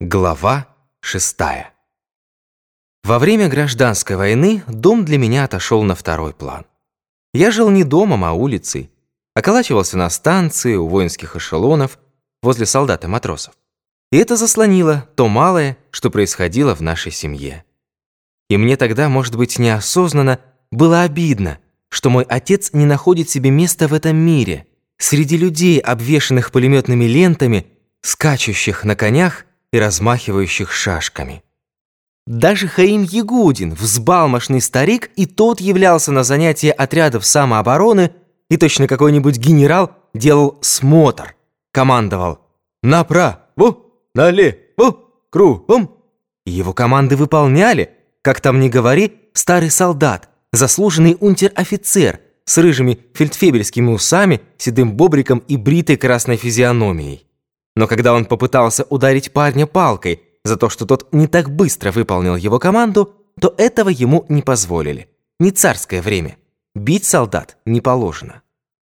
Глава шестая. Во время гражданской войны дом для меня отошел на второй план. Я жил не домом, а улицей. Околачивался на станции, у воинских эшелонов, возле солдат и матросов. И это заслонило то малое, что происходило в нашей семье. И мне тогда, может быть, неосознанно было обидно, что мой отец не находит себе места в этом мире, среди людей, обвешанных пулеметными лентами, скачущих на конях и размахивающих шашками. Даже Хаим Ягудин, взбалмошный старик, и тот являлся на занятия отрядов самообороны, и точно какой-нибудь генерал делал смотр, командовал «Направо, налево, кругом». И его команды выполняли, как там ни говори, старый солдат, заслуженный унтер-офицер с рыжими фельдфебельскими усами, седым бобриком и бритой красной физиономией. Но когда он попытался ударить парня палкой за то, что тот не так быстро выполнил его команду, то этого ему не позволили. Не царское время. Бить солдат не положено.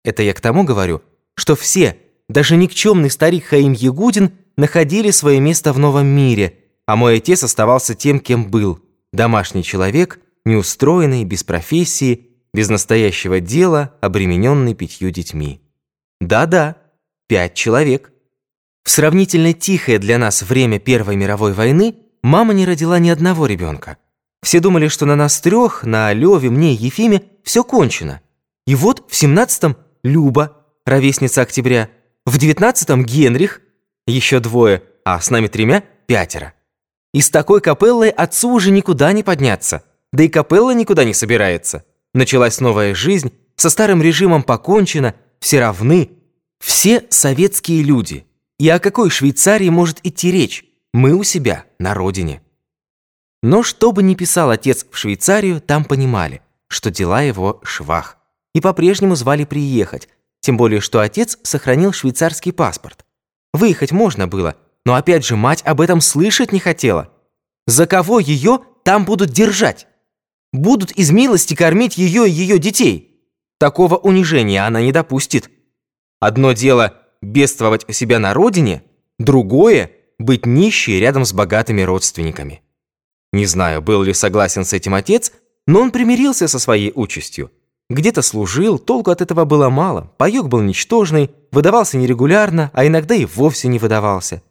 Это я к тому говорю, что все, даже никчемный старик Хаим Ягудин, находили свое место в новом мире, а мой отец оставался тем, кем был. Домашний человек, неустроенный, без профессии, без настоящего дела, обремененный пятью детьми. Да-да, пять человек. В сравнительно тихое для нас время Первой мировой войны мама не родила ни одного ребенка. Все думали, что на нас трех, на Леве, мне и Ефиме, все кончено. И вот в семнадцатом Люба, ровесница октября, в девятнадцатом Генрих, еще двое, а с нами тремя пятеро. И с такой капеллой отцу уже никуда не подняться. Да и капелла никуда не собирается. Началась новая жизнь, со старым режимом покончено, все равны. Все советские люди. И о какой Швейцарии может идти речь? Мы у себя, на родине. Но что бы ни писал отец в Швейцарию, там понимали, что дела его швах. И по-прежнему звали приехать, тем более что отец сохранил швейцарский паспорт. Выехать можно было, но опять же мать об этом слышать не хотела. За кого ее там будут держать? Будут из милости кормить ее и ее детей. Такого унижения она не допустит. Одно дело бедствовать у себя на родине, другое – быть нищей рядом с богатыми родственниками. Не знаю, был ли согласен с этим отец, но он примирился со своей участью. Где-то служил, толку от этого было мало, паёк был ничтожный, выдавался нерегулярно, а иногда и вовсе не выдавался.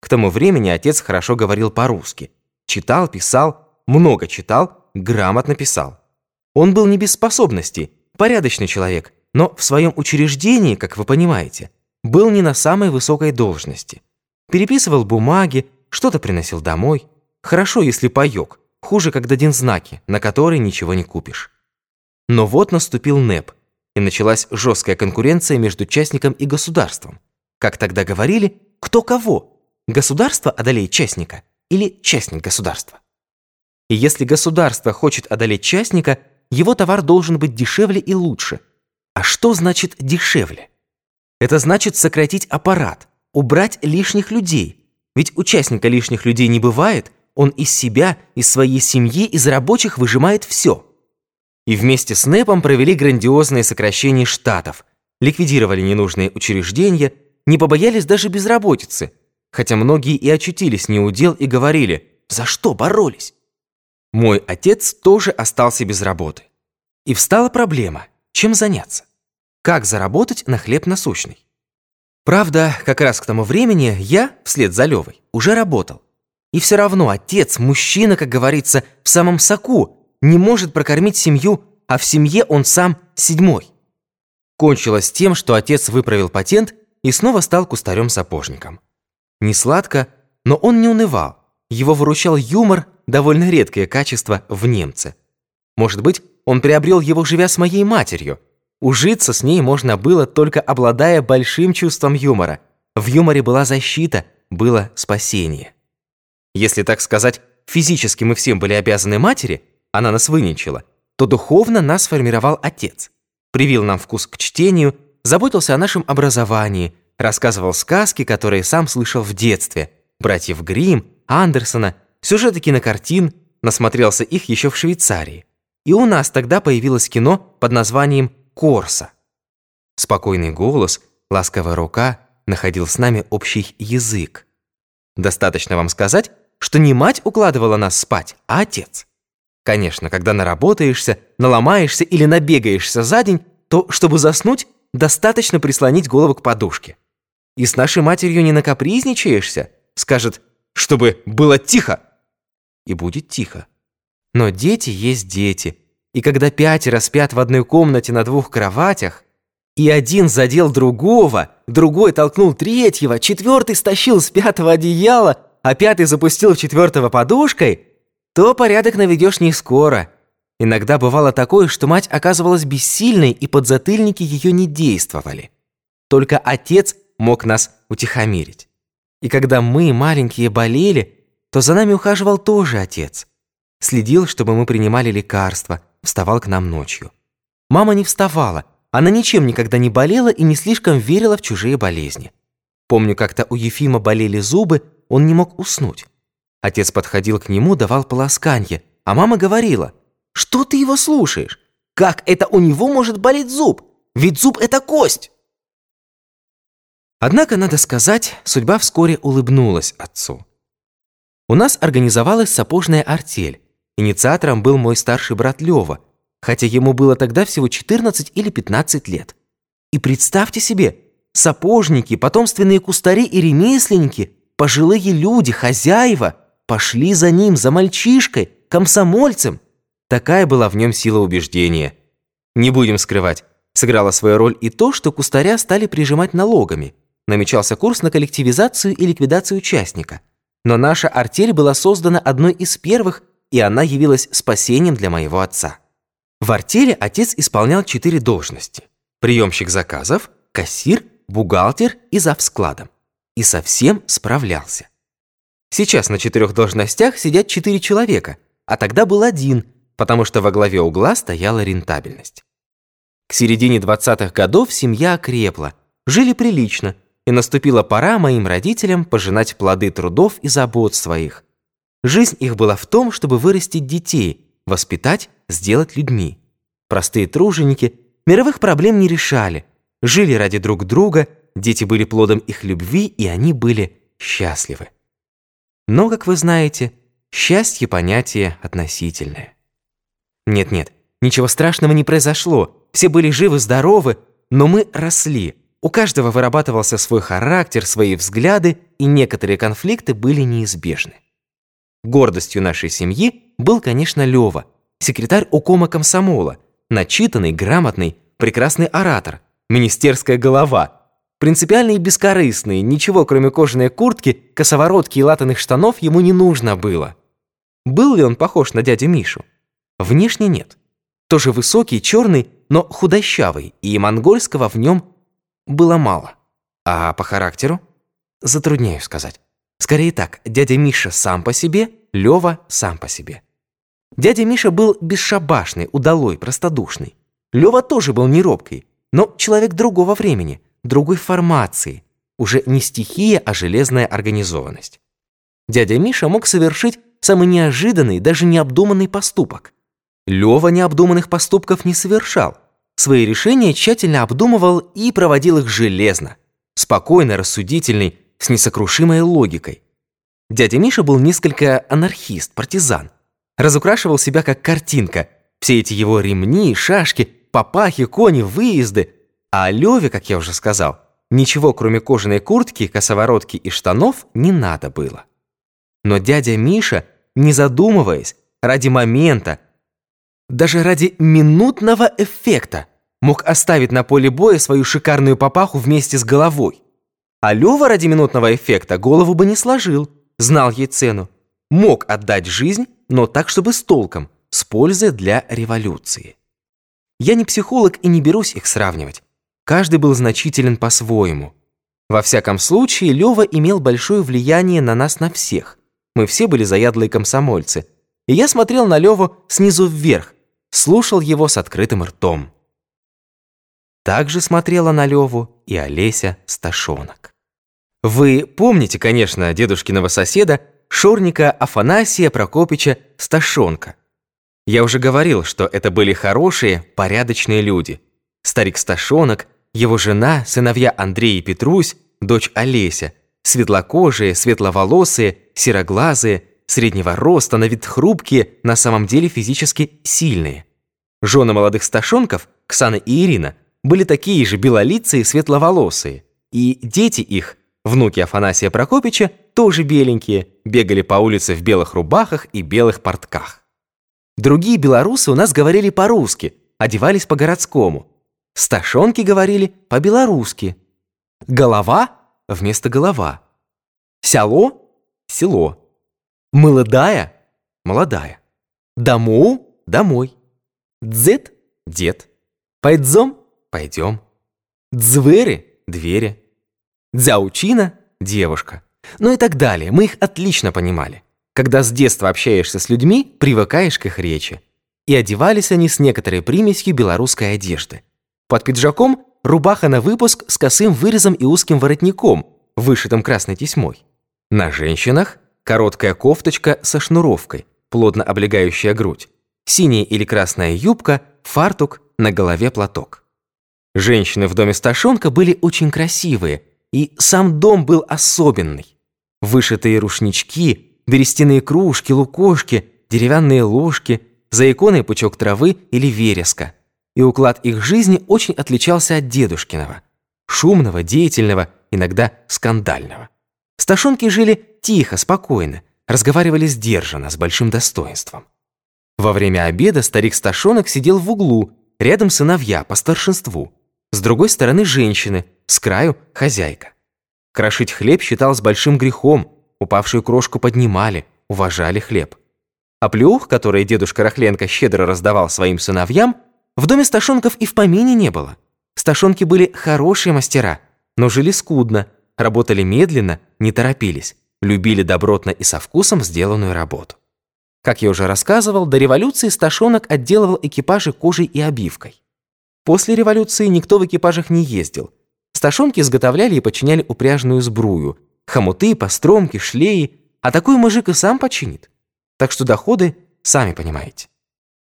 К тому времени отец хорошо говорил по-русски. Читал, писал, много читал, грамотно писал. Он был не без способностей, порядочный человек, но в своем учреждении, как вы понимаете – был не на самой высокой должности. Переписывал бумаги, что-то приносил домой. Хорошо, если паёк, хуже, как дадим знаки, на которые ничего не купишь. Но вот наступил НЭП, и началась жесткая конкуренция между частником и государством. Как тогда говорили, кто кого? Государство одолеет частника или частник государства? И если государство хочет одолеть частника, его товар должен быть дешевле и лучше. А что значит дешевле? Это значит сократить аппарат, убрать лишних людей. Ведь участника лишних людей не бывает, он из себя, из своей семьи, из рабочих выжимает все. И вместе с НЭПом провели грандиозное сокращение штатов, ликвидировали ненужные учреждения, не побоялись даже безработицы, хотя многие и очутились неудел и говорили «За что боролись?». Мой отец тоже остался без работы. И встала проблема, чем заняться как заработать на хлеб насущный. Правда, как раз к тому времени я, вслед за Левой, уже работал. И все равно отец, мужчина, как говорится, в самом соку, не может прокормить семью, а в семье он сам седьмой. Кончилось тем, что отец выправил патент и снова стал кустарем-сапожником. Не сладко, но он не унывал. Его выручал юмор, довольно редкое качество в немце. Может быть, он приобрел его, живя с моей матерью – Ужиться с ней можно было, только обладая большим чувством юмора. В юморе была защита, было спасение. Если так сказать, физически мы всем были обязаны матери, она нас выненчила, то духовно нас формировал отец. Привил нам вкус к чтению, заботился о нашем образовании, рассказывал сказки, которые сам слышал в детстве, братьев Гримм, Андерсона, сюжеты кинокартин, насмотрелся их еще в Швейцарии. И у нас тогда появилось кино под названием Корса. Спокойный голос, ласковая рука находил с нами общий язык. Достаточно вам сказать, что не мать укладывала нас спать, а отец. Конечно, когда наработаешься, наломаешься или набегаешься за день, то, чтобы заснуть, достаточно прислонить голову к подушке. И с нашей матерью не накапризничаешься, скажет, чтобы было тихо. И будет тихо. Но дети есть дети. И когда пятеро спят в одной комнате на двух кроватях, и один задел другого, другой толкнул третьего, четвертый стащил с пятого одеяла, а пятый запустил в четвертого подушкой, то порядок наведешь не скоро. Иногда бывало такое, что мать оказывалась бессильной, и подзатыльники ее не действовали. Только отец мог нас утихомирить. И когда мы, маленькие, болели, то за нами ухаживал тоже отец. Следил, чтобы мы принимали лекарства, вставал к нам ночью. Мама не вставала, она ничем никогда не болела и не слишком верила в чужие болезни. Помню, как-то у Ефима болели зубы, он не мог уснуть. Отец подходил к нему, давал полосканье, а мама говорила, «Что ты его слушаешь? Как это у него может болеть зуб? Ведь зуб – это кость!» Однако, надо сказать, судьба вскоре улыбнулась отцу. У нас организовалась сапожная артель. Инициатором был мой старший брат Лёва, хотя ему было тогда всего 14 или 15 лет. И представьте себе, сапожники, потомственные кустари и ремесленники, пожилые люди, хозяева, пошли за ним, за мальчишкой, комсомольцем. Такая была в нем сила убеждения. Не будем скрывать, сыграла свою роль и то, что кустаря стали прижимать налогами – намечался курс на коллективизацию и ликвидацию участника. Но наша артель была создана одной из первых, и она явилась спасением для моего отца. В артели отец исполнял четыре должности. Приемщик заказов, кассир, бухгалтер и завскладом. И совсем справлялся. Сейчас на четырех должностях сидят четыре человека, а тогда был один, потому что во главе угла стояла рентабельность. К середине 20-х годов семья окрепла, жили прилично – и наступила пора моим родителям пожинать плоды трудов и забот своих. Жизнь их была в том, чтобы вырастить детей, воспитать, сделать людьми. Простые труженики мировых проблем не решали, жили ради друг друга, дети были плодом их любви, и они были счастливы. Но, как вы знаете, счастье – понятие относительное. Нет-нет, ничего страшного не произошло, все были живы-здоровы, но мы росли – у каждого вырабатывался свой характер, свои взгляды, и некоторые конфликты были неизбежны. Гордостью нашей семьи был, конечно, Лёва, секретарь укома комсомола, начитанный, грамотный, прекрасный оратор, министерская голова, принципиальный и бескорыстный, ничего кроме кожаной куртки, косоворотки и латаных штанов ему не нужно было. Был ли он похож на дядю Мишу? Внешне нет. Тоже высокий, черный, но худощавый, и монгольского в нем было мало. А по характеру? Затрудняю сказать. Скорее так, дядя Миша сам по себе, Лёва сам по себе. Дядя Миша был бесшабашный, удалой, простодушный. Лёва тоже был неробкий, но человек другого времени, другой формации, уже не стихия, а железная организованность. Дядя Миша мог совершить самый неожиданный, даже необдуманный поступок. Лёва необдуманных поступков не совершал – Свои решения тщательно обдумывал и проводил их железно, спокойно, рассудительный, с несокрушимой логикой. Дядя Миша был несколько анархист, партизан. Разукрашивал себя как картинка. Все эти его ремни, шашки, папахи, кони, выезды. А Леве, как я уже сказал, ничего кроме кожаной куртки, косоворотки и штанов не надо было. Но дядя Миша, не задумываясь, ради момента, даже ради минутного эффекта мог оставить на поле боя свою шикарную папаху вместе с головой. А Лёва ради минутного эффекта голову бы не сложил, знал ей цену. Мог отдать жизнь, но так, чтобы с толком, с пользой для революции. Я не психолог и не берусь их сравнивать. Каждый был значителен по-своему. Во всяком случае, Лёва имел большое влияние на нас на всех. Мы все были заядлые комсомольцы. И я смотрел на Лёву снизу вверх, слушал его с открытым ртом. Также смотрела на Леву и Олеся Сташонок. Вы помните, конечно, дедушкиного соседа, шорника Афанасия Прокопича Сташонка. Я уже говорил, что это были хорошие, порядочные люди. Старик Сташонок, его жена, сыновья Андрей и Петрусь, дочь Олеся, Светлокожие, светловолосые, сероглазые, среднего роста, на вид хрупкие, на самом деле физически сильные. Жены молодых сташонков, Ксана и Ирина, были такие же белолицые и светловолосые. И дети их, внуки Афанасия Прокопича, тоже беленькие, бегали по улице в белых рубахах и белых портках. Другие белорусы у нас говорили по-русски, одевались по-городскому. Сташонки говорили по-белорусски. Голова вместо голова. Село – село. Молодая – молодая. Дому – домой. Дзет – дед. Пойдзом – пойдем. Дзвери – двери. Дзяучина – девушка. Ну и так далее. Мы их отлично понимали. Когда с детства общаешься с людьми, привыкаешь к их речи. И одевались они с некоторой примесью белорусской одежды. Под пиджаком – рубаха на выпуск с косым вырезом и узким воротником, вышитым красной тесьмой. На женщинах – короткая кофточка со шнуровкой, плотно облегающая грудь, синяя или красная юбка, фартук, на голове платок. Женщины в доме Сташонка были очень красивые, и сам дом был особенный. Вышитые рушнички, берестяные кружки, лукошки, деревянные ложки, за иконой пучок травы или вереска. И уклад их жизни очень отличался от дедушкиного. Шумного, деятельного, иногда скандального. Сташонки жили тихо, спокойно, разговаривали сдержанно, с большим достоинством. Во время обеда старик Сташонок сидел в углу, рядом сыновья по старшинству. С другой стороны женщины, с краю хозяйка. Крошить хлеб считалось большим грехом, упавшую крошку поднимали, уважали хлеб. А плюх, который дедушка Рахленко щедро раздавал своим сыновьям, в доме Сташонков и в помине не было. Сташонки были хорошие мастера, но жили скудно, работали медленно, не торопились, любили добротно и со вкусом сделанную работу. Как я уже рассказывал, до революции Сташонок отделывал экипажи кожей и обивкой. После революции никто в экипажах не ездил. Сташонки изготовляли и починяли упряжную сбрую, хомуты, постромки, шлеи, а такой мужик и сам починит. Так что доходы, сами понимаете.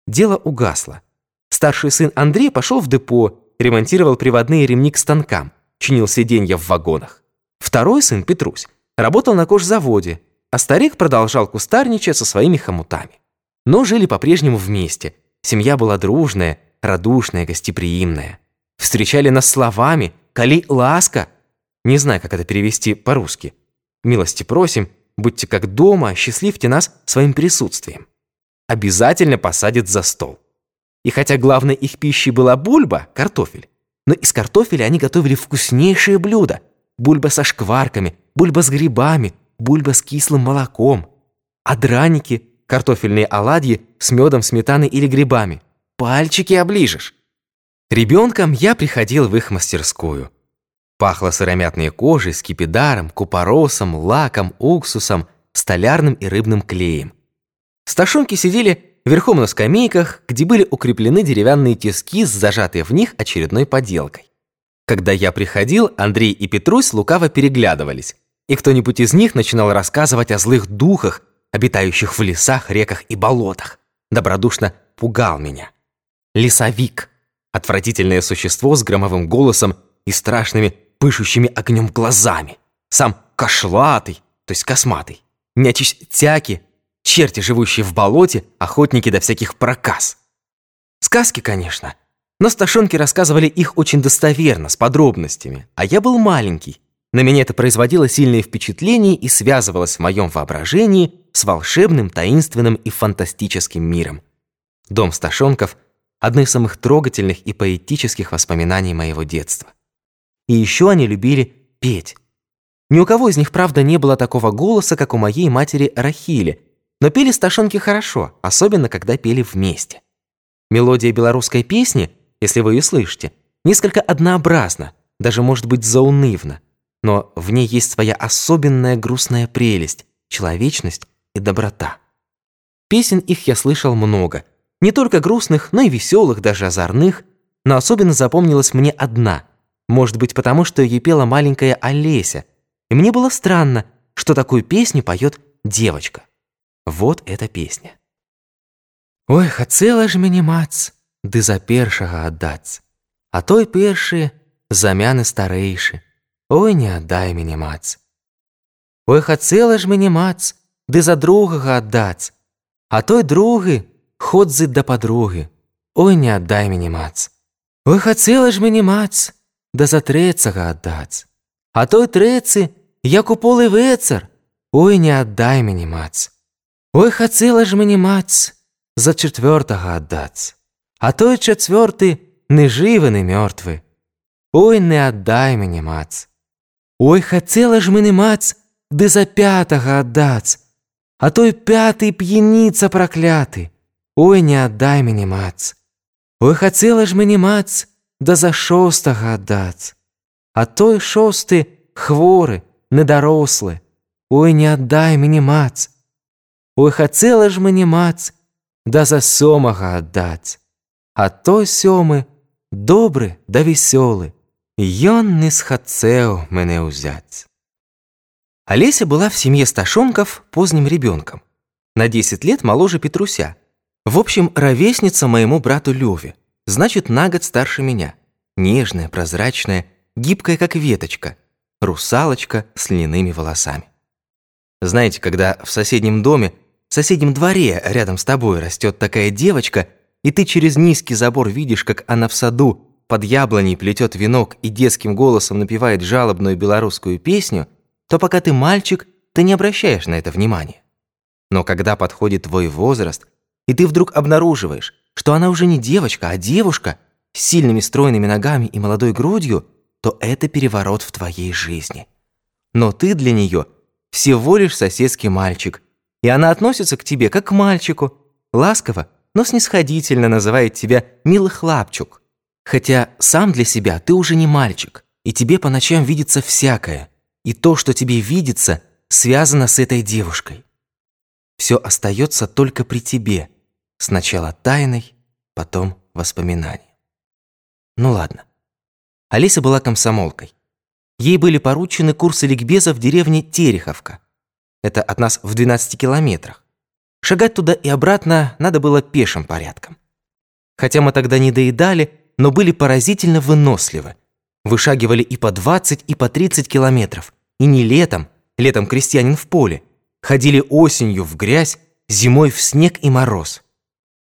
Дело угасло. Старший сын Андрей пошел в депо, ремонтировал приводные ремни к станкам, чинил сиденья в вагонах. Второй сын, Петрусь, работал на кожзаводе, а старик продолжал кустарничать со своими хомутами. Но жили по-прежнему вместе. Семья была дружная, радушная, гостеприимная. Встречали нас словами «Кали ласка». Не знаю, как это перевести по-русски. Милости просим, будьте как дома, счастливьте нас своим присутствием. Обязательно посадят за стол. И хотя главной их пищей была бульба, картофель, но из картофеля они готовили вкуснейшие блюда. Бульба со шкварками, бульба с грибами, бульба с кислым молоком. А драники, картофельные оладьи с медом, сметаной или грибами. Пальчики оближешь. Ребенком я приходил в их мастерскую. Пахло сыромятной кожей, скипидаром, купоросом, лаком, уксусом, столярным и рыбным клеем. Сташонки сидели верхом на скамейках, где были укреплены деревянные тиски с зажатой в них очередной поделкой. Когда я приходил, Андрей и Петрусь лукаво переглядывались, и кто-нибудь из них начинал рассказывать о злых духах, обитающих в лесах, реках и болотах. Добродушно пугал меня. Лесовик. Отвратительное существо с громовым голосом и страшными пышущими огнем глазами. Сам кошлатый, то есть косматый. Нячись тяки, черти, живущие в болоте, охотники до всяких проказ. Сказки, конечно, но сташонки рассказывали их очень достоверно, с подробностями, а я был маленький. На меня это производило сильное впечатление и связывалось в моем воображении с волшебным, таинственным и фантастическим миром. Дом Сташонков – одно из самых трогательных и поэтических воспоминаний моего детства. И еще они любили петь. Ни у кого из них, правда, не было такого голоса, как у моей матери Рахили – но пели сташонки хорошо, особенно когда пели вместе. Мелодия белорусской песни, если вы ее слышите, несколько однообразна, даже может быть заунывна, но в ней есть своя особенная грустная прелесть, человечность и доброта. Песен их я слышал много, не только грустных, но и веселых, даже озорных, но особенно запомнилась мне одна, может быть потому, что ее пела маленькая Олеся, и мне было странно, что такую песню поет девочка. Вот эта песня. Ой, хацела ж мяне мац, ды за першага аддаць. А той першы замяны старэйшы. Ой, не аддай мяне мац. Ой, хацела ж мені мац, ды за другага аддаць. А той другі ходзы да падругі. Ой, не аддай мяне мац. Ой, хацела ж мені мац, да за трэцага аддаць. А той трэцы, як у полы вечар, Ой, не аддай мяне мац. Ой, хацела ж мяне мац за чацвёртага аддаць. А той чацвёрты не жывы, не мёртвы. Ой, не аддай мяне мац. Ой, хацела ж мяне мац ды за пятага аддаць. А той пяты п'яніца пракляты. Ой, не аддай мяне мац. Ой, хацела ж мяне мац да за шостага аддаць. А той шосты хворы, недарослы. Ой, не аддай мяне мац. Ой, хацела ж мяне мац да за сёмага аддаць. А той сёмы добры да весёлы. Ён не схацеў мяне ўзяць. Олеся была в семье Сташонков поздним ребенком, на 10 лет моложе Петруся. В общем, ровесница моему брату Леве, значит, на год старше меня. Нежная, прозрачная, гибкая, как веточка, русалочка с льняными волосами. Знаете, когда в соседнем доме, в соседнем дворе рядом с тобой растет такая девочка, и ты через низкий забор видишь, как она в саду под яблоней плетет венок и детским голосом напевает жалобную белорусскую песню – то пока ты мальчик, ты не обращаешь на это внимания. Но когда подходит твой возраст, и ты вдруг обнаруживаешь, что она уже не девочка, а девушка с сильными стройными ногами и молодой грудью, то это переворот в твоей жизни. Но ты для нее всего лишь соседский мальчик, и она относится к тебе как к мальчику, ласково, но снисходительно называет тебя «милый хлапчук». Хотя сам для себя ты уже не мальчик, и тебе по ночам видится всякое – и то, что тебе видится, связано с этой девушкой. Все остается только при тебе. Сначала тайной, потом воспоминанием. Ну ладно. Олеся была комсомолкой. Ей были поручены курсы ликбеза в деревне Тереховка. Это от нас в 12 километрах. Шагать туда и обратно надо было пешим порядком. Хотя мы тогда не доедали, но были поразительно выносливы. Вышагивали и по 20, и по 30 километров. И не летом, летом крестьянин в поле. Ходили осенью в грязь, зимой в снег и мороз.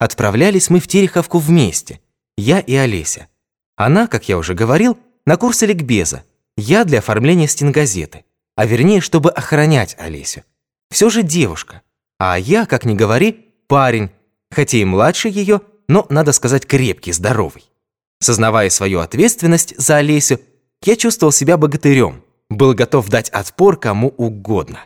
Отправлялись мы в Тереховку вместе, я и Олеся. Она, как я уже говорил, на курсе ликбеза, я для оформления стенгазеты, а вернее, чтобы охранять Олесю. Все же девушка, а я, как ни говори, парень, хотя и младше ее, но, надо сказать, крепкий, здоровый. Сознавая свою ответственность за Олесю, я чувствовал себя богатырем, был готов дать отпор кому угодно.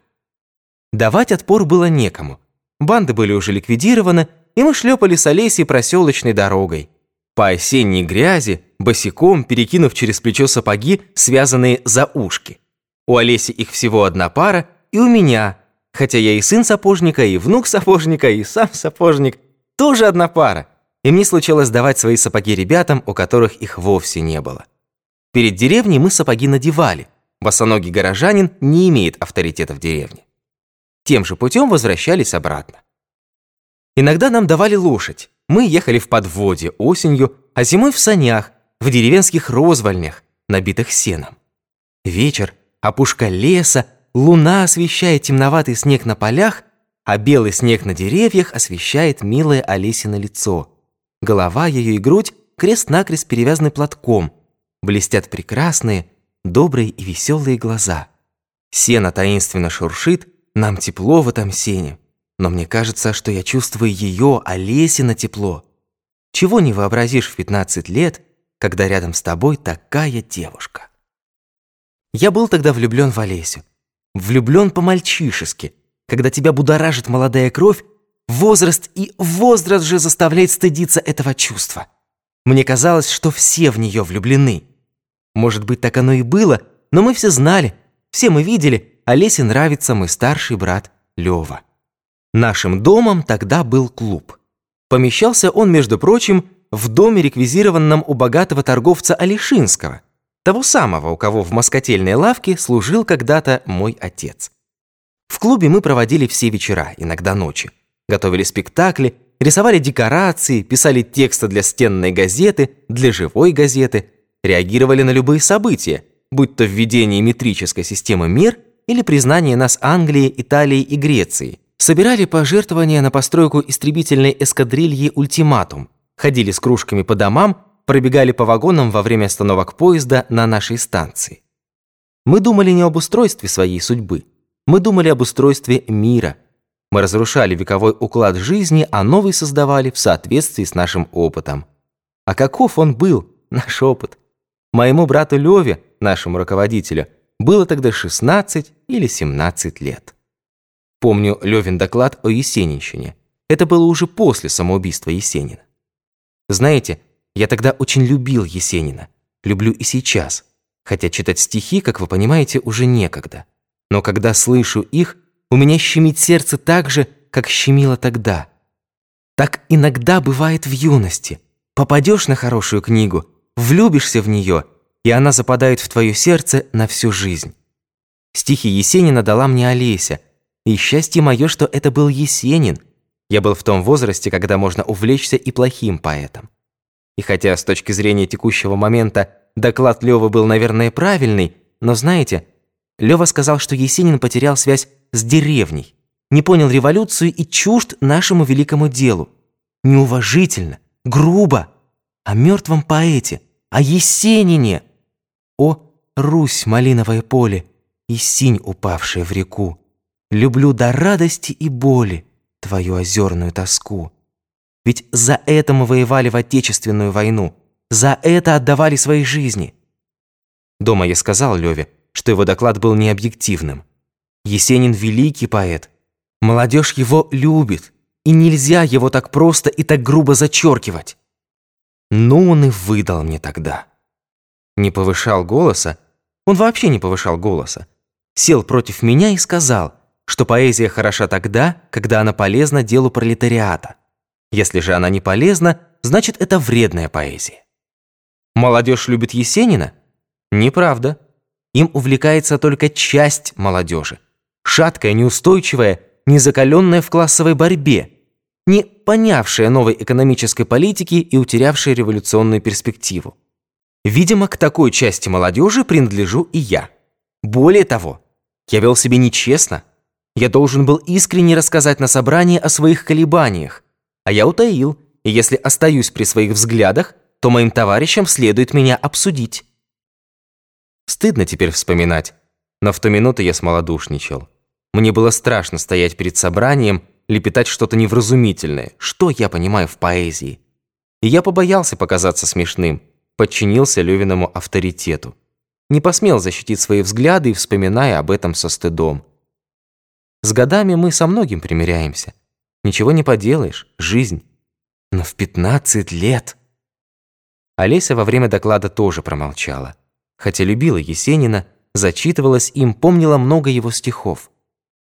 Давать отпор было некому. Банды были уже ликвидированы, и мы шлепали с Олесей проселочной дорогой. По осенней грязи, босиком, перекинув через плечо сапоги, связанные за ушки. У Олеси их всего одна пара, и у меня, хотя я и сын сапожника, и внук сапожника, и сам сапожник, тоже одна пара и мне случалось давать свои сапоги ребятам, у которых их вовсе не было. Перед деревней мы сапоги надевали. Босоногий горожанин не имеет авторитета в деревне. Тем же путем возвращались обратно. Иногда нам давали лошадь. Мы ехали в подводе осенью, а зимой в санях, в деревенских розвальнях, набитых сеном. Вечер, опушка леса, луна освещает темноватый снег на полях, а белый снег на деревьях освещает милое Олесино лицо – Голова ее и грудь крест-накрест перевязаны платком. Блестят прекрасные, добрые и веселые глаза. Сено таинственно шуршит, нам тепло в этом сене. Но мне кажется, что я чувствую ее, Олесина тепло. Чего не вообразишь в 15 лет, когда рядом с тобой такая девушка. Я был тогда влюблен в Олесю. Влюблен по-мальчишески, когда тебя будоражит молодая кровь, Возраст и возраст же заставляет стыдиться этого чувства. Мне казалось, что все в нее влюблены. Может быть, так оно и было, но мы все знали, все мы видели, Олесе нравится мой старший брат Лёва. Нашим домом тогда был клуб. Помещался он, между прочим, в доме, реквизированном у богатого торговца Алишинского, того самого, у кого в москотельной лавке служил когда-то мой отец. В клубе мы проводили все вечера, иногда ночи готовили спектакли, рисовали декорации, писали тексты для стенной газеты, для живой газеты, реагировали на любые события, будь то введение метрической системы мер или признание нас Англии, Италии и Греции. Собирали пожертвования на постройку истребительной эскадрильи «Ультиматум», ходили с кружками по домам, пробегали по вагонам во время остановок поезда на нашей станции. Мы думали не об устройстве своей судьбы, мы думали об устройстве мира. Мы разрушали вековой уклад жизни, а новый создавали в соответствии с нашим опытом. А каков он был, наш опыт? Моему брату Леве, нашему руководителю, было тогда 16 или 17 лет. Помню Левин доклад о Есенинщине. Это было уже после самоубийства Есенина. Знаете, я тогда очень любил Есенина. Люблю и сейчас. Хотя читать стихи, как вы понимаете, уже некогда. Но когда слышу их, у меня щемит сердце так же, как щемило тогда. Так иногда бывает в юности. Попадешь на хорошую книгу, влюбишься в нее, и она западает в твое сердце на всю жизнь. Стихи Есенина дала мне Олеся, и счастье мое, что это был Есенин. Я был в том возрасте, когда можно увлечься и плохим поэтом. И хотя с точки зрения текущего момента доклад Лёвы был, наверное, правильный, но знаете, Лёва сказал, что Есенин потерял связь с деревней, не понял революцию и чужд нашему великому делу. Неуважительно, грубо, о мертвом поэте, о Есенине. О, Русь, малиновое поле, и синь, упавшая в реку, люблю до радости и боли твою озерную тоску. Ведь за это мы воевали в Отечественную войну, за это отдавали свои жизни. Дома я сказал Леве, что его доклад был необъективным. Есенин великий поэт. Молодежь его любит, и нельзя его так просто и так грубо зачеркивать. Ну, он и выдал мне тогда. Не повышал голоса, он вообще не повышал голоса. Сел против меня и сказал, что поэзия хороша тогда, когда она полезна делу пролетариата. Если же она не полезна, значит это вредная поэзия. Молодежь любит Есенина? Неправда. Им увлекается только часть молодежи. Шаткая, неустойчивая, незакаленная в классовой борьбе, не понявшая новой экономической политики и утерявшая революционную перспективу. Видимо, к такой части молодежи принадлежу и я. Более того, я вел себя нечестно. Я должен был искренне рассказать на собрании о своих колебаниях, а я утаил, и если остаюсь при своих взглядах, то моим товарищам следует меня обсудить. Стыдно теперь вспоминать, но в ту минуту я смолодушничал. Мне было страшно стоять перед собранием, лепетать что-то невразумительное, что я понимаю в поэзии. И я побоялся показаться смешным, подчинился Левиному авторитету. Не посмел защитить свои взгляды, вспоминая об этом со стыдом. С годами мы со многим примиряемся. Ничего не поделаешь, жизнь. Но в 15 лет... Олеся во время доклада тоже промолчала. Хотя любила Есенина, зачитывалась им, помнила много его стихов.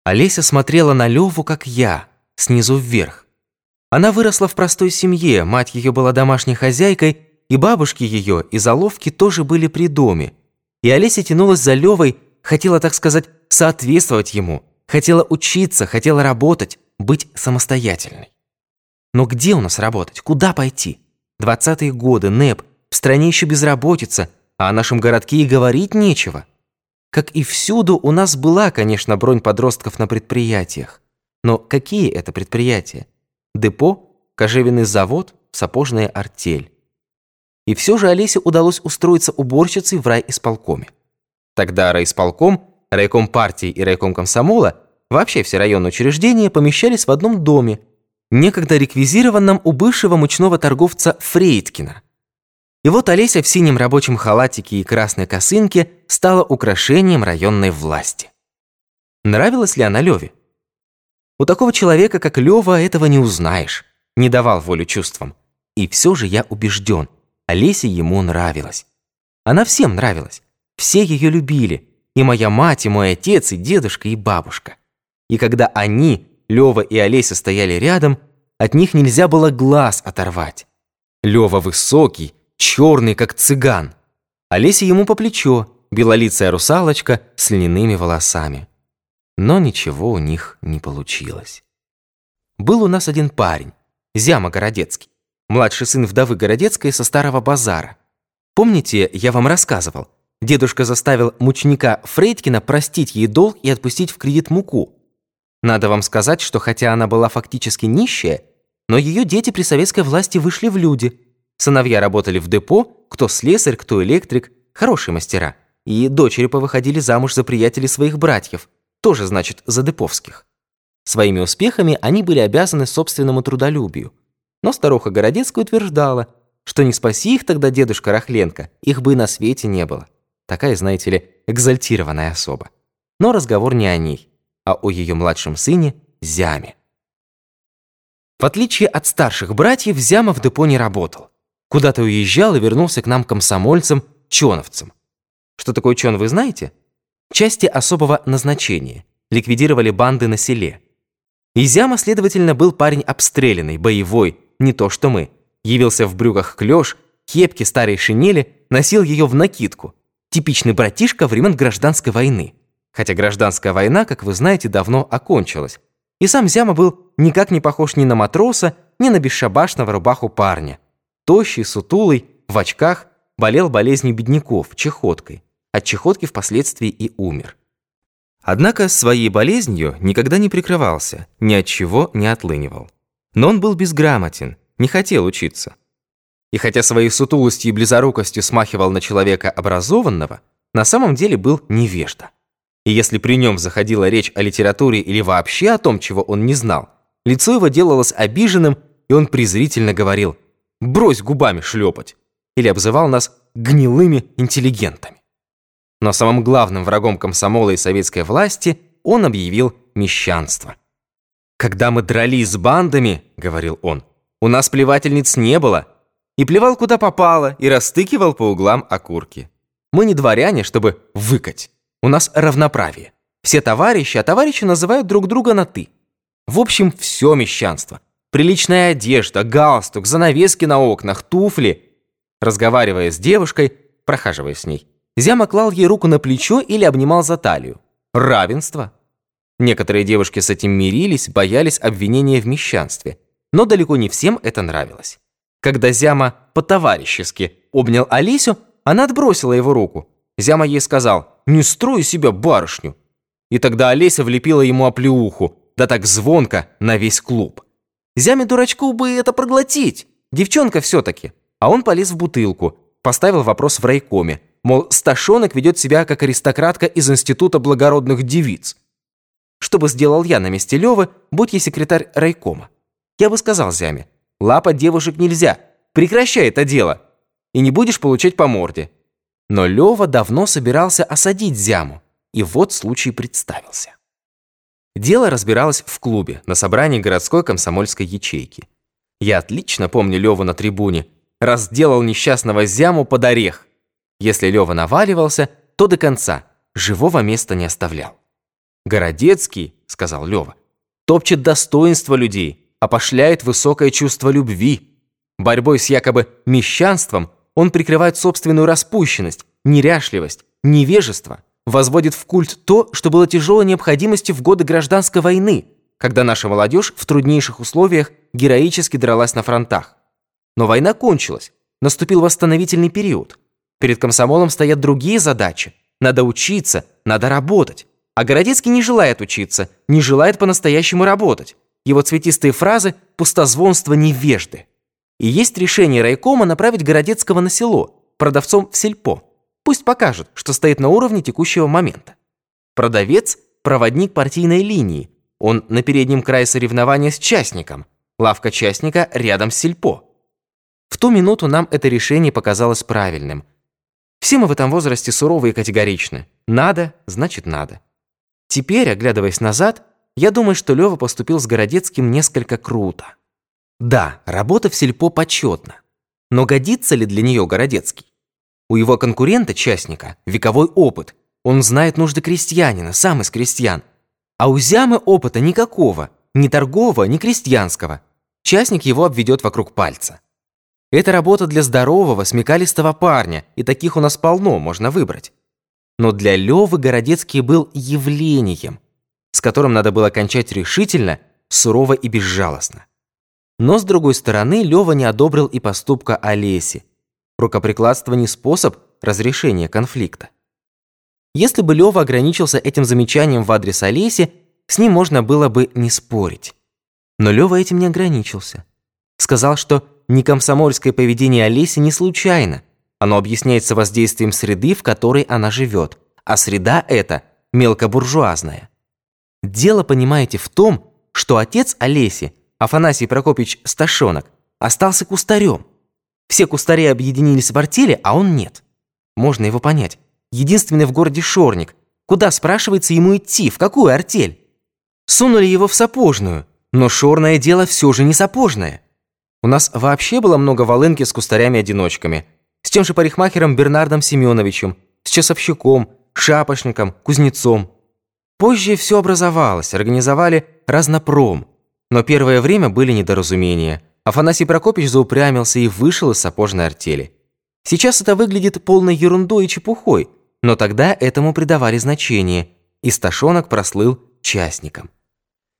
Олеся смотрела на Леву, как я, снизу вверх. Она выросла в простой семье, мать ее была домашней хозяйкой, и бабушки ее, и заловки тоже были при доме. И Олеся тянулась за Левой, хотела, так сказать, соответствовать ему, хотела учиться, хотела работать, быть самостоятельной. Но где у нас работать? Куда пойти? Двадцатые годы, НЭП, в стране еще безработица, а о нашем городке и говорить нечего. Как и всюду, у нас была, конечно, бронь подростков на предприятиях. Но какие это предприятия? Депо, кожевенный завод, сапожная артель. И все же Олесе удалось устроиться уборщицей в райисполкоме. Тогда райисполком, райком партии и райком комсомола, вообще все районные учреждения помещались в одном доме – некогда реквизированном у бывшего мучного торговца Фрейдкина. И вот Олеся в синем рабочем халатике и красной косынке стала украшением районной власти. Нравилась ли она Леве? У такого человека, как Лева, этого не узнаешь. Не давал волю чувствам. И все же я убежден, Олесе ему нравилась. Она всем нравилась. Все ее любили. И моя мать, и мой отец, и дедушка, и бабушка. И когда они, Лёва и Олеся стояли рядом, от них нельзя было глаз оторвать. Лёва высокий, черный, как цыган. Олеся ему по плечо, белолицая русалочка с льняными волосами. Но ничего у них не получилось. Был у нас один парень, Зяма Городецкий, младший сын вдовы Городецкой со Старого базара. Помните, я вам рассказывал, Дедушка заставил мучника Фрейдкина простить ей долг и отпустить в кредит муку. Надо вам сказать, что хотя она была фактически нищая, но ее дети при советской власти вышли в люди. Сыновья работали в депо, кто слесарь, кто электрик, хорошие мастера. И дочери повыходили замуж за приятелей своих братьев, тоже, значит, за деповских. Своими успехами они были обязаны собственному трудолюбию. Но старуха Городецкая утверждала, что не спаси их тогда дедушка Рахленко, их бы и на свете не было. Такая, знаете ли, экзальтированная особа. Но разговор не о ней, а о ее младшем сыне Зяме. В отличие от старших братьев, Зяма в депо не работал. Куда-то уезжал и вернулся к нам комсомольцам, чоновцам. Что такое чон, вы знаете? Части особого назначения. Ликвидировали банды на селе. И Зяма, следовательно, был парень обстрелянный, боевой, не то что мы. Явился в брюках клёш, кепке старой шинели, носил ее в накидку – Типичный братишка времен гражданской войны. Хотя гражданская война, как вы знаете, давно окончилась. И сам Зяма был никак не похож ни на матроса, ни на бесшабашного рубаху парня. Тощий, сутулый, в очках, болел болезнью бедняков, чехоткой. От чехотки впоследствии и умер. Однако своей болезнью никогда не прикрывался, ни от чего не отлынивал. Но он был безграмотен, не хотел учиться. И хотя своей сутулостью и близорукостью смахивал на человека образованного, на самом деле был невежда. И если при нем заходила речь о литературе или вообще о том, чего он не знал, лицо его делалось обиженным, и он презрительно говорил «брось губами шлепать» или обзывал нас гнилыми интеллигентами. Но самым главным врагом комсомола и советской власти он объявил мещанство. «Когда мы дрались с бандами, — говорил он, — у нас плевательниц не было, и плевал куда попало, и растыкивал по углам окурки. Мы не дворяне, чтобы выкать. У нас равноправие. Все товарищи, а товарищи называют друг друга на «ты». В общем, все мещанство. Приличная одежда, галстук, занавески на окнах, туфли. Разговаривая с девушкой, прохаживаясь с ней, Зяма клал ей руку на плечо или обнимал за талию. Равенство. Некоторые девушки с этим мирились, боялись обвинения в мещанстве. Но далеко не всем это нравилось. Когда Зяма по-товарищески обнял Алисю, она отбросила его руку. Зяма ей сказал «Не строй себя барышню». И тогда Олеся влепила ему оплеуху, да так звонко на весь клуб. Зяме дурачку бы это проглотить, девчонка все-таки. А он полез в бутылку, поставил вопрос в райкоме, мол, Сташонок ведет себя как аристократка из Института благородных девиц. Что бы сделал я на месте Левы, будь я секретарь райкома? Я бы сказал Зяме, Лапать девушек нельзя. Прекращай это дело. И не будешь получать по морде. Но Лёва давно собирался осадить Зяму. И вот случай представился. Дело разбиралось в клубе на собрании городской комсомольской ячейки. Я отлично помню Лёву на трибуне. Разделал несчастного Зяму под орех. Если Лёва наваливался, то до конца. Живого места не оставлял. «Городецкий», — сказал Лёва, — «топчет достоинство людей, опошляет высокое чувство любви. Борьбой с якобы мещанством он прикрывает собственную распущенность, неряшливость, невежество, возводит в культ то, что было тяжелой необходимостью в годы гражданской войны, когда наша молодежь в труднейших условиях героически дралась на фронтах. Но война кончилась, наступил восстановительный период. Перед комсомолом стоят другие задачи. Надо учиться, надо работать. А Городецкий не желает учиться, не желает по-настоящему работать. Его цветистые фразы – пустозвонство невежды. И есть решение райкома направить Городецкого на село, продавцом в сельпо. Пусть покажет, что стоит на уровне текущего момента. Продавец – проводник партийной линии. Он на переднем крае соревнования с частником. Лавка частника рядом с сельпо. В ту минуту нам это решение показалось правильным. Все мы в этом возрасте суровы и категоричны. Надо, значит надо. Теперь, оглядываясь назад – я думаю, что Лёва поступил с Городецким несколько круто. Да, работа в сельпо почетна. Но годится ли для нее Городецкий? У его конкурента, частника, вековой опыт. Он знает нужды крестьянина, сам из крестьян. А у Зямы опыта никакого, ни торгового, ни крестьянского. Частник его обведет вокруг пальца. Это работа для здорового, смекалистого парня, и таких у нас полно, можно выбрать. Но для Лёвы Городецкий был явлением – с которым надо было кончать решительно, сурово и безжалостно. Но, с другой стороны, Лёва не одобрил и поступка Олеси. Рукоприкладство не способ, разрешения конфликта. Если бы Лёва ограничился этим замечанием в адрес Олеси, с ним можно было бы не спорить. Но Лёва этим не ограничился. Сказал, что некомсомольское поведение Олеси не случайно. Оно объясняется воздействием среды, в которой она живет. А среда эта мелкобуржуазная. Дело, понимаете, в том, что отец Олеси, Афанасий Прокопьевич Сташонок, остался кустарем. Все кустари объединились в артели, а он нет. Можно его понять. Единственный в городе Шорник. Куда, спрашивается, ему идти? В какую артель? Сунули его в сапожную. Но шорное дело все же не сапожное. У нас вообще было много волынки с кустарями-одиночками. С тем же парикмахером Бернардом Семеновичем, с часовщиком, шапошником, кузнецом. Позже все образовалось, организовали разнопром. Но первое время были недоразумения. Афанасий Прокопьевич заупрямился и вышел из сапожной артели. Сейчас это выглядит полной ерундой и чепухой, но тогда этому придавали значение, и Сташонок прослыл частником.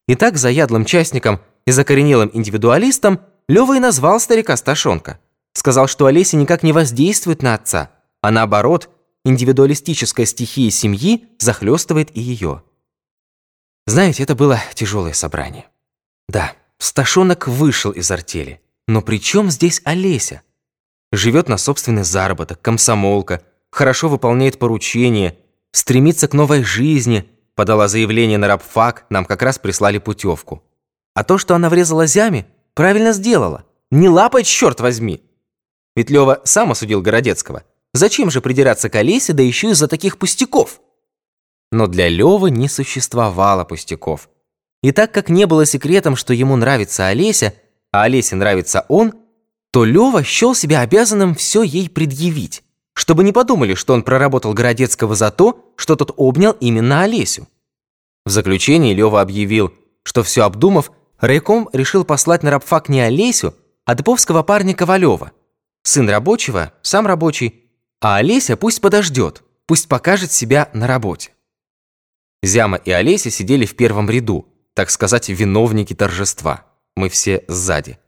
Итак, заядлым частником и закоренелым индивидуалистом Лёва и назвал старика Сташонка. Сказал, что Олеся никак не воздействует на отца, а наоборот, индивидуалистическая стихия семьи захлестывает и ее. Знаете, это было тяжелое собрание. Да, Сташонок вышел из артели. Но при чем здесь Олеся? Живет на собственный заработок, комсомолка, хорошо выполняет поручения, стремится к новой жизни, подала заявление на рабфак, нам как раз прислали путевку. А то, что она врезала зями, правильно сделала. Не лапать, черт возьми! Ведь Лева сам осудил Городецкого. Зачем же придираться к Олесе, да еще из-за таких пустяков? Но для Левы не существовало пустяков. И так как не было секретом, что ему нравится Олеся, а Олесе нравится он, то Лева счел себя обязанным все ей предъявить, чтобы не подумали, что он проработал Городецкого за то, что тот обнял именно Олесю. В заключении Лева объявил, что все обдумав, райком решил послать на рабфак не Олесю, а деповского парня Ковалева. Сын рабочего, сам рабочий, а Олеся пусть подождет, пусть покажет себя на работе. Зяма и Олеся сидели в первом ряду, так сказать, виновники торжества. Мы все сзади.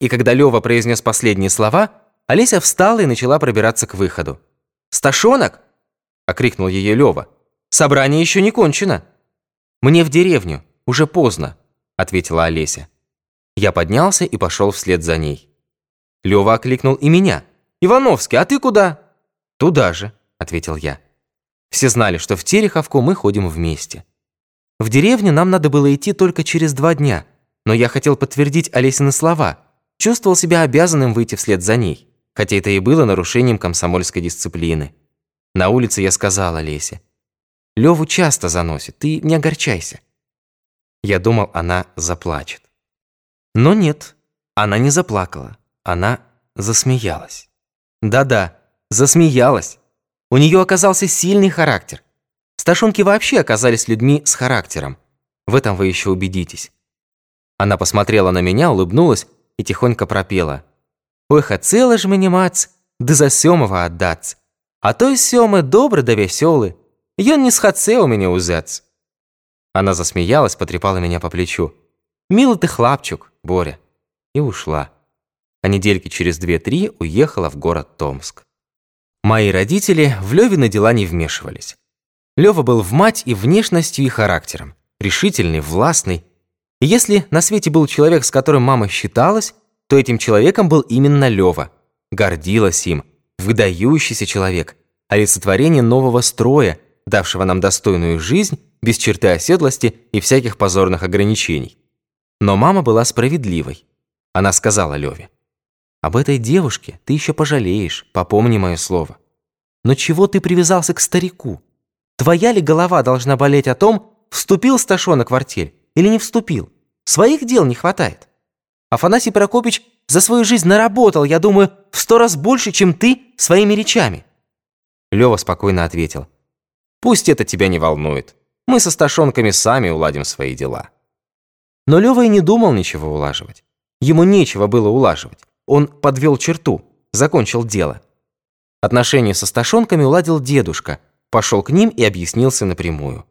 И когда Лёва произнес последние слова, Олеся встала и начала пробираться к выходу. «Сташонок!» – окрикнул ее Лёва. «Собрание еще не кончено!» «Мне в деревню, уже поздно», – ответила Олеся. Я поднялся и пошел вслед за ней. Лёва окликнул и меня. «Ивановский, а ты куда?» «Туда же», – ответил я. Все знали, что в Тереховку мы ходим вместе. В деревню нам надо было идти только через два дня, но я хотел подтвердить Олесины слова, чувствовал себя обязанным выйти вслед за ней, хотя это и было нарушением комсомольской дисциплины. На улице я сказал Олесе, «Леву часто заносит, ты не огорчайся». Я думал, она заплачет. Но нет, она не заплакала, она засмеялась. Да-да, засмеялась. У нее оказался сильный характер. Сташонки вообще оказались людьми с характером. В этом вы еще убедитесь. Она посмотрела на меня, улыбнулась и тихонько пропела. «Ой, хотела ж мені мац, да за сёмого отдаться. А той сёмы добрый да веселый, ён не схотце у меня узец». Она засмеялась, потрепала меня по плечу. «Милый ты хлапчук, Боря». И ушла. А недельки через две-три уехала в город Томск. Мои родители в Лёвины дела не вмешивались. Лёва был в мать и внешностью, и характером. Решительный, властный. И если на свете был человек, с которым мама считалась, то этим человеком был именно Лёва. Гордилась им. Выдающийся человек. Олицетворение нового строя, давшего нам достойную жизнь, без черты оседлости и всяких позорных ограничений. Но мама была справедливой. Она сказала Лёве, «Об этой девушке ты еще пожалеешь, попомни мое слово. Но чего ты привязался к старику?» Твоя ли голова должна болеть о том, вступил Сташонок в артель или не вступил? Своих дел не хватает. Афанасий Прокопич за свою жизнь наработал, я думаю, в сто раз больше, чем ты своими речами. Лёва спокойно ответил. Пусть это тебя не волнует. Мы со Сташонками сами уладим свои дела. Но Лёва и не думал ничего улаживать. Ему нечего было улаживать. Он подвел черту, закончил дело. Отношения со Сташонками уладил дедушка – пошел к ним и объяснился напрямую.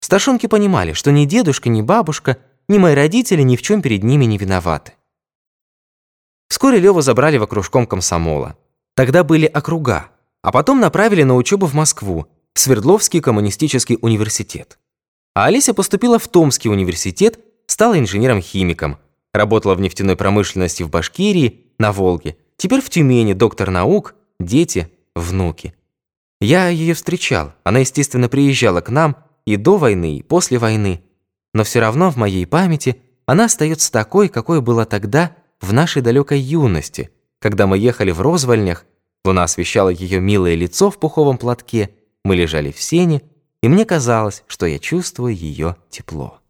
Сташонки понимали, что ни дедушка, ни бабушка, ни мои родители ни в чем перед ними не виноваты. Вскоре Леву забрали в окружком комсомола. Тогда были округа. а потом направили на учебу в Москву, в Свердловский коммунистический университет. А Олеся поступила в Томский университет, стала инженером-химиком, работала в нефтяной промышленности в Башкирии, на Волге, теперь в Тюмени доктор наук, дети, внуки. Я ее встречал, она, естественно, приезжала к нам и до войны, и после войны, но все равно в моей памяти она остается такой, какой была тогда в нашей далекой юности, когда мы ехали в розвольнях, луна освещала ее милое лицо в пуховом платке, мы лежали в сене, и мне казалось, что я чувствую ее тепло.